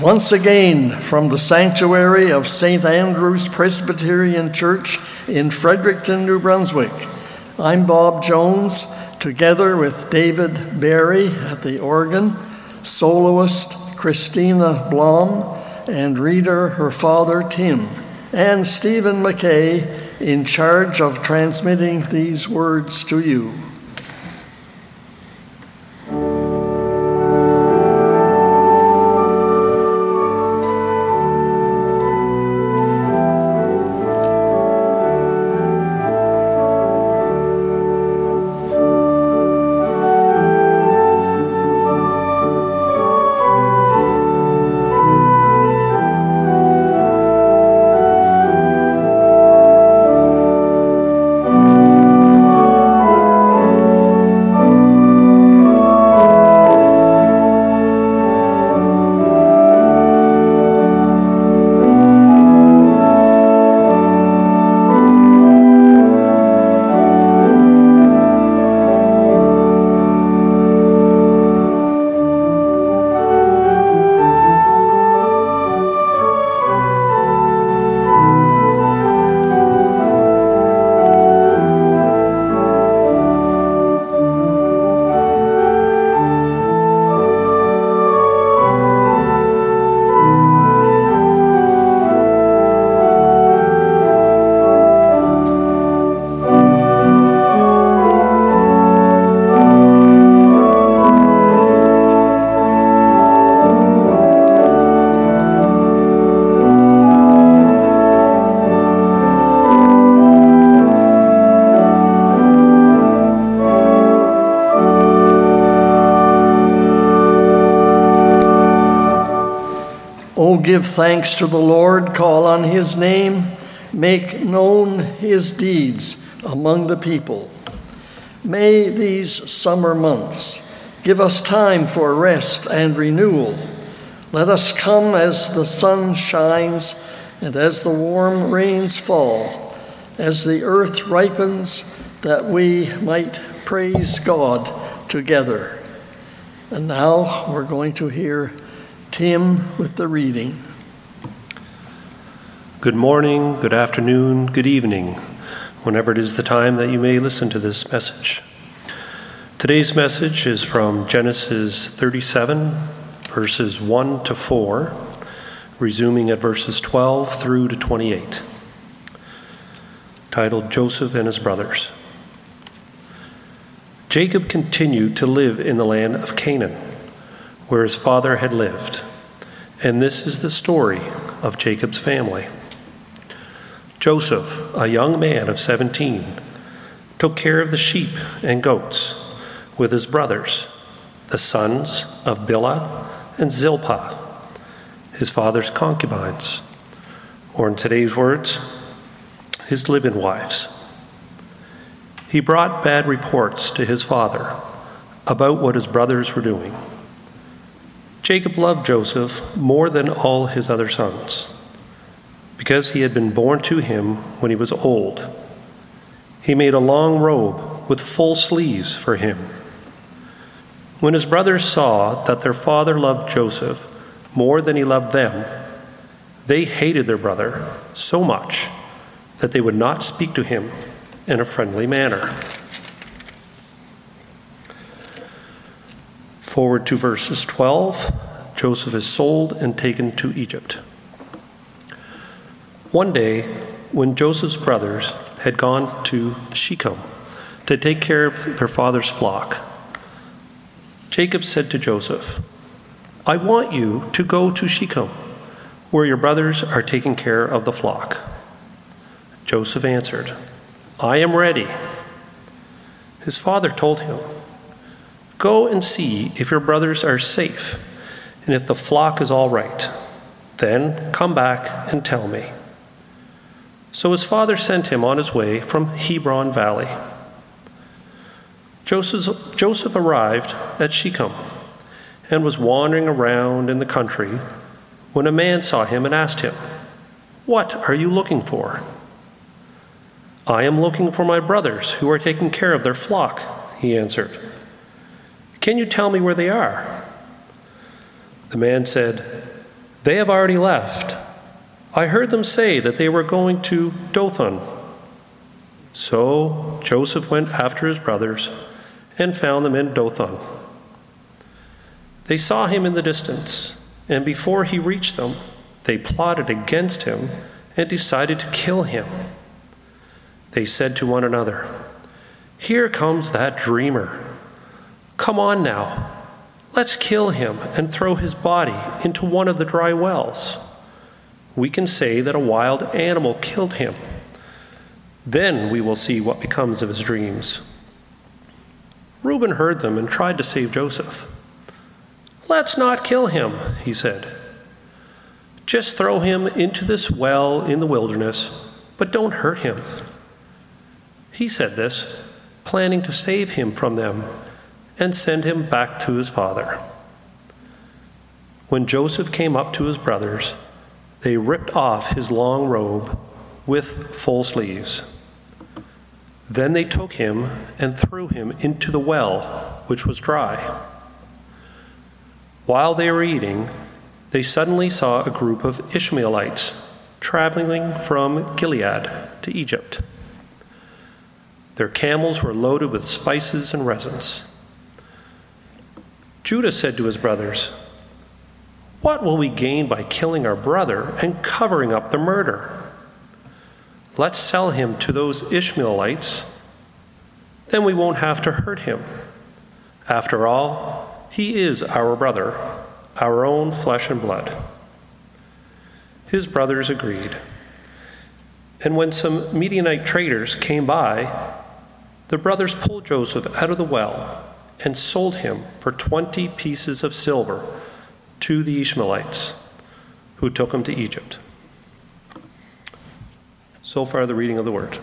Once again, from the sanctuary of St. Andrew's Presbyterian Church in Fredericton, New Brunswick, I'm Bob Jones, together with David Barry at the organ, soloist Christina Blom, and reader her father Tim, and Stephen McKay in charge of transmitting these words to you. Oh, give thanks to the Lord, call on his name, make known his deeds among the people. May these summer months give us time for rest and renewal. Let us come as the sun shines and as the warm rains fall, as the earth ripens, that we might praise God together. And now we're going to hear Tim with the reading. Good morning, good afternoon, good evening, whenever it is the time that you may listen to this message. Today's message is from Genesis 37, verses 1 to 4, resuming at verses 12 through to 28, titled Joseph and His Brothers. Jacob continued to live in the land of Canaan where his father had lived. And this is the story of Jacob's family. Joseph, a young man of 17, took care of the sheep and goats with his brothers, the sons of Bilhah and Zilpah, his father's concubines, or in today's words, his live-in wives. He brought bad reports to his father about what his brothers were doing. Jacob loved Joseph more than all his other sons, because he had been born to him when he was old. He made a long robe with full sleeves for him. When his brothers saw that their father loved Joseph more than he loved them, they hated their brother so much that they would not speak to him in a friendly manner. Forward to verses 12 Joseph is sold and taken to Egypt. One day, when Joseph's brothers had gone to Shechem to take care of their father's flock, Jacob said to Joseph, I want you to go to Shechem, where your brothers are taking care of the flock. Joseph answered, I am ready. His father told him, Go and see if your brothers are safe, and if the flock is all right. Then come back and tell me. So his father sent him on his way from Hebron Valley. Joseph, Joseph arrived at Shechem and was wandering around in the country when a man saw him and asked him, What are you looking for? I am looking for my brothers who are taking care of their flock, he answered. Can you tell me where they are? The man said, They have already left. I heard them say that they were going to Dothan. So Joseph went after his brothers and found them in Dothan. They saw him in the distance, and before he reached them, they plotted against him and decided to kill him. They said to one another, Here comes that dreamer. Come on now, let's kill him and throw his body into one of the dry wells. We can say that a wild animal killed him. Then we will see what becomes of his dreams. Reuben heard them and tried to save Joseph. Let's not kill him, he said. Just throw him into this well in the wilderness, but don't hurt him. He said this, planning to save him from them and send him back to his father. When Joseph came up to his brothers, they ripped off his long robe with full sleeves. Then they took him and threw him into the well, which was dry. While they were eating, they suddenly saw a group of Ishmaelites traveling from Gilead to Egypt. Their camels were loaded with spices and resins. Judah said to his brothers, What will we gain by killing our brother and covering up the murder? Let's sell him to those Ishmaelites, then we won't have to hurt him. After all, he is our brother, our own flesh and blood. His brothers agreed. And when some Midianite traders came by, the brothers pulled Joseph out of the well and sold him for 20 pieces of silver to the Ishmaelites, who took him to Egypt. So far, the reading of the word.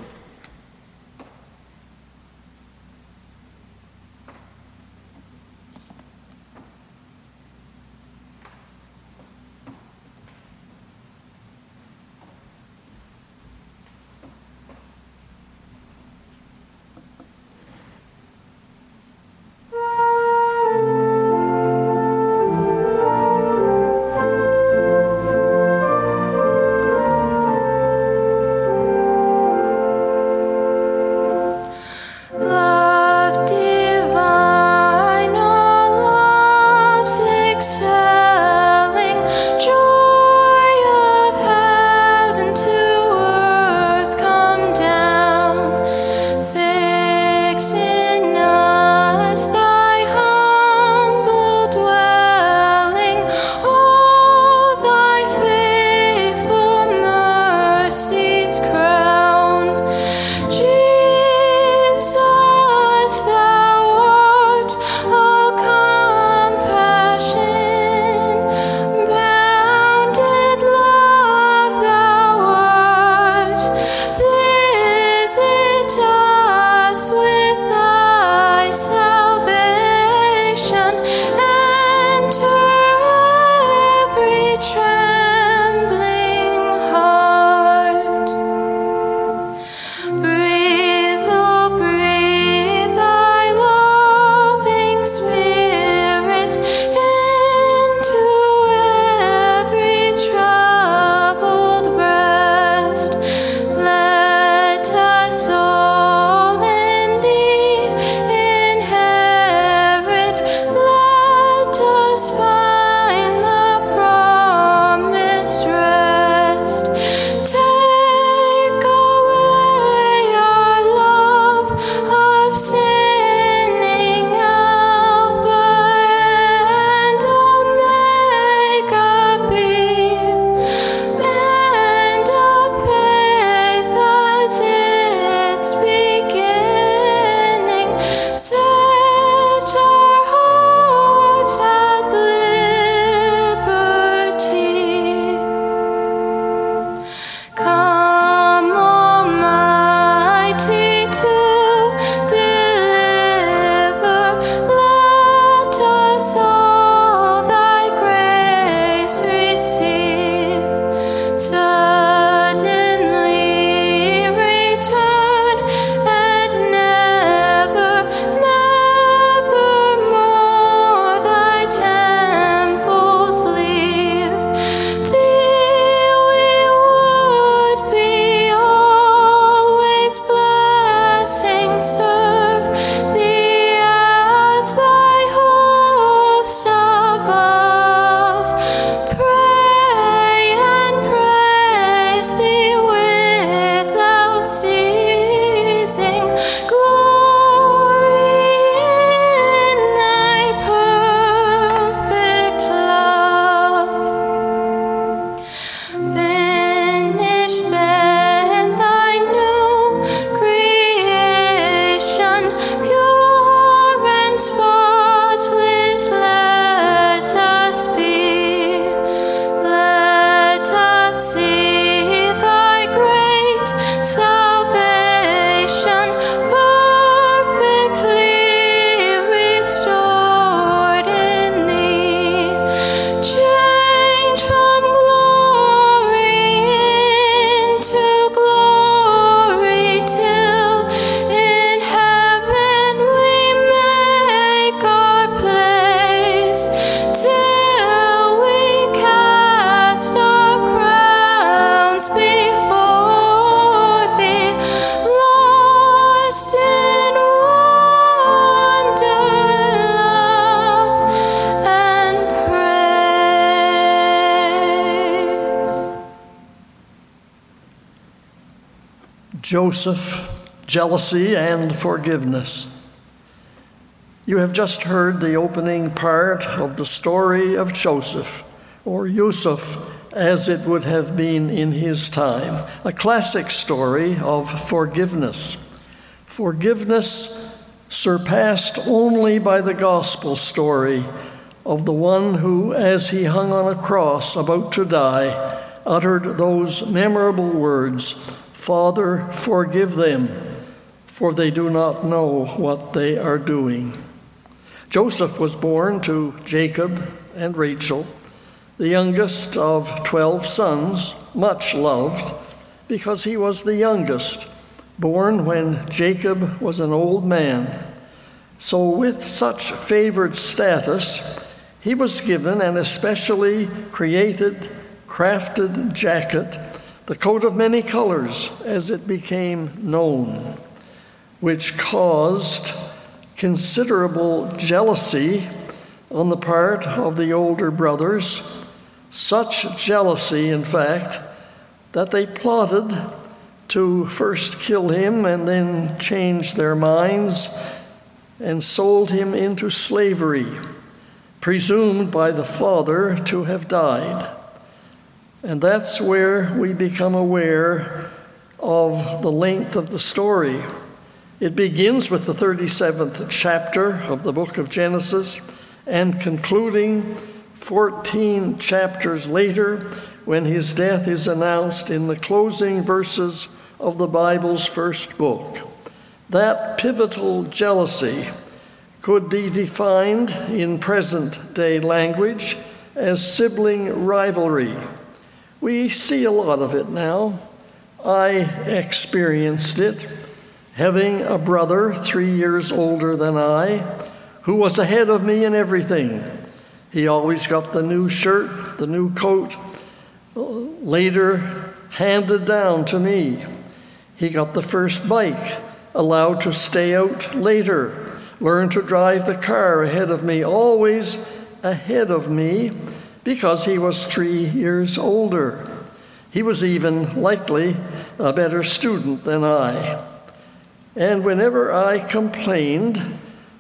Joseph, jealousy, and forgiveness. You have just heard the opening part of the story of Joseph, or Yusuf, as it would have been in his time, a classic story of forgiveness. Forgiveness surpassed only by the gospel story of the one who, as he hung on a cross about to die, uttered those memorable words Father, forgive them, for they do not know what they are doing. Joseph was born to Jacob and Rachel the youngest of 12 sons, much loved, because he was the youngest, born when Jacob was an old man. So, with such favored status, he was given an especially created, crafted jacket, the coat of many colors, as it became known, which caused considerable jealousy on the part of the older brothers such jealousy, in fact, that they plotted to first kill him and then change their minds and sold him into slavery, presumed by the father to have died. And that's where we become aware of the length of the story. It begins with the 37th chapter of the book of Genesis and concluding 14 chapters later, when his death is announced in the closing verses of the Bible's first book. That pivotal jealousy could be defined in present day language as sibling rivalry. We see a lot of it now. I experienced it, having a brother three years older than I, who was ahead of me in everything he always got the new shirt, the new coat, later handed down to me. He got the first bike, allowed to stay out later, learned to drive the car ahead of me, always ahead of me because he was three years older. He was even likely a better student than I. And whenever I complained,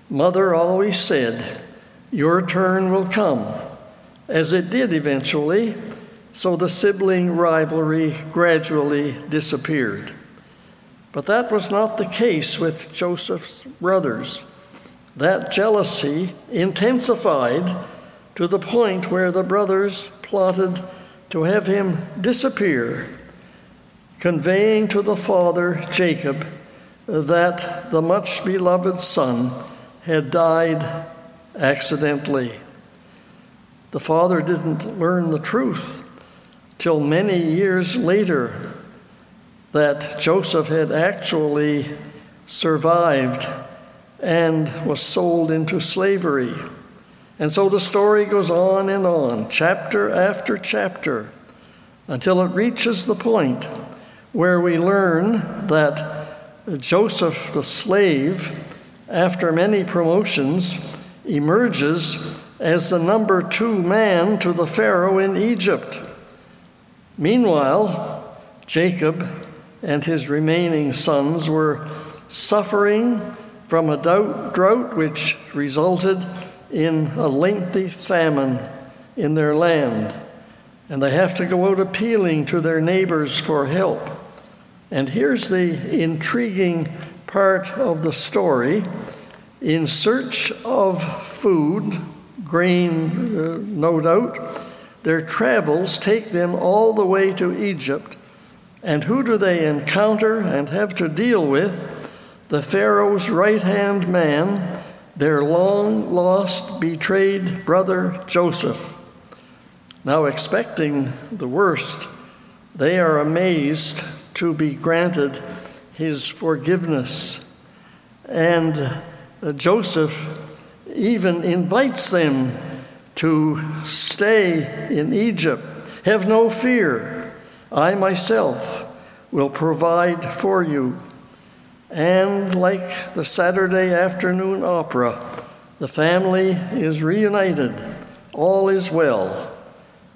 Mother always said, your turn will come, as it did eventually, so the sibling rivalry gradually disappeared. But that was not the case with Joseph's brothers. That jealousy intensified to the point where the brothers plotted to have him disappear, conveying to the father, Jacob, that the much beloved son had died accidentally. The father didn't learn the truth till many years later that Joseph had actually survived and was sold into slavery. And so the story goes on and on, chapter after chapter, until it reaches the point where we learn that Joseph, the slave, after many promotions, emerges as the number two man to the Pharaoh in Egypt. Meanwhile, Jacob and his remaining sons were suffering from a drought which resulted in a lengthy famine in their land. And they have to go out appealing to their neighbors for help. And here's the intriguing part of the story in search of food, grain, uh, no doubt. Their travels take them all the way to Egypt. And who do they encounter and have to deal with? The Pharaoh's right hand man, their long lost, betrayed brother Joseph. Now, expecting the worst, they are amazed to be granted his forgiveness. And uh, Joseph even invites them to stay in Egypt. Have no fear, I myself will provide for you. And like the Saturday afternoon opera, the family is reunited. All is well.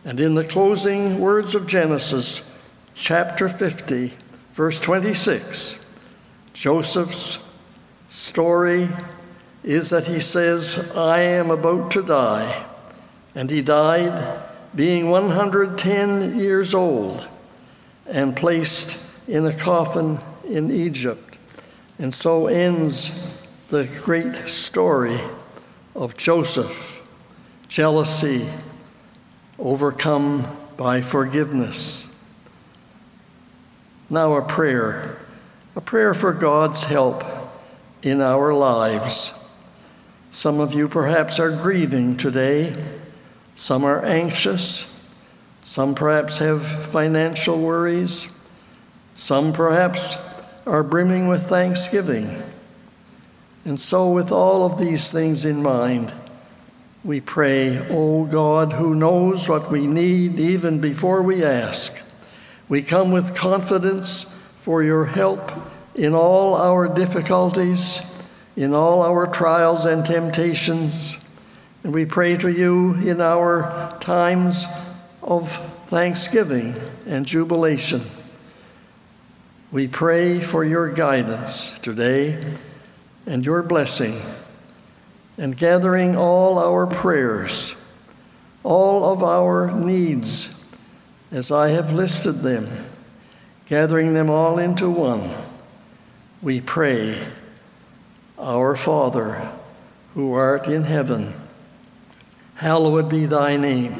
And in the closing words of Genesis, chapter 50, Verse 26 Joseph's story is that he says, I am about to die. And he died being 110 years old and placed in a coffin in Egypt. And so ends the great story of Joseph jealousy overcome by forgiveness. Now, a prayer, a prayer for God's help in our lives. Some of you perhaps are grieving today, some are anxious, some perhaps have financial worries, some perhaps are brimming with thanksgiving. And so, with all of these things in mind, we pray, O God, who knows what we need even before we ask. We come with confidence for your help in all our difficulties, in all our trials and temptations. And we pray to you in our times of thanksgiving and jubilation. We pray for your guidance today and your blessing, and gathering all our prayers, all of our needs, as I have listed them, gathering them all into one, we pray, Our Father, who art in heaven, hallowed be thy name.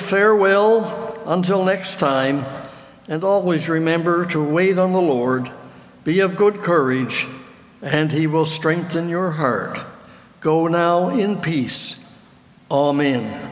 Farewell until next time, and always remember to wait on the Lord. Be of good courage, and he will strengthen your heart. Go now in peace. Amen.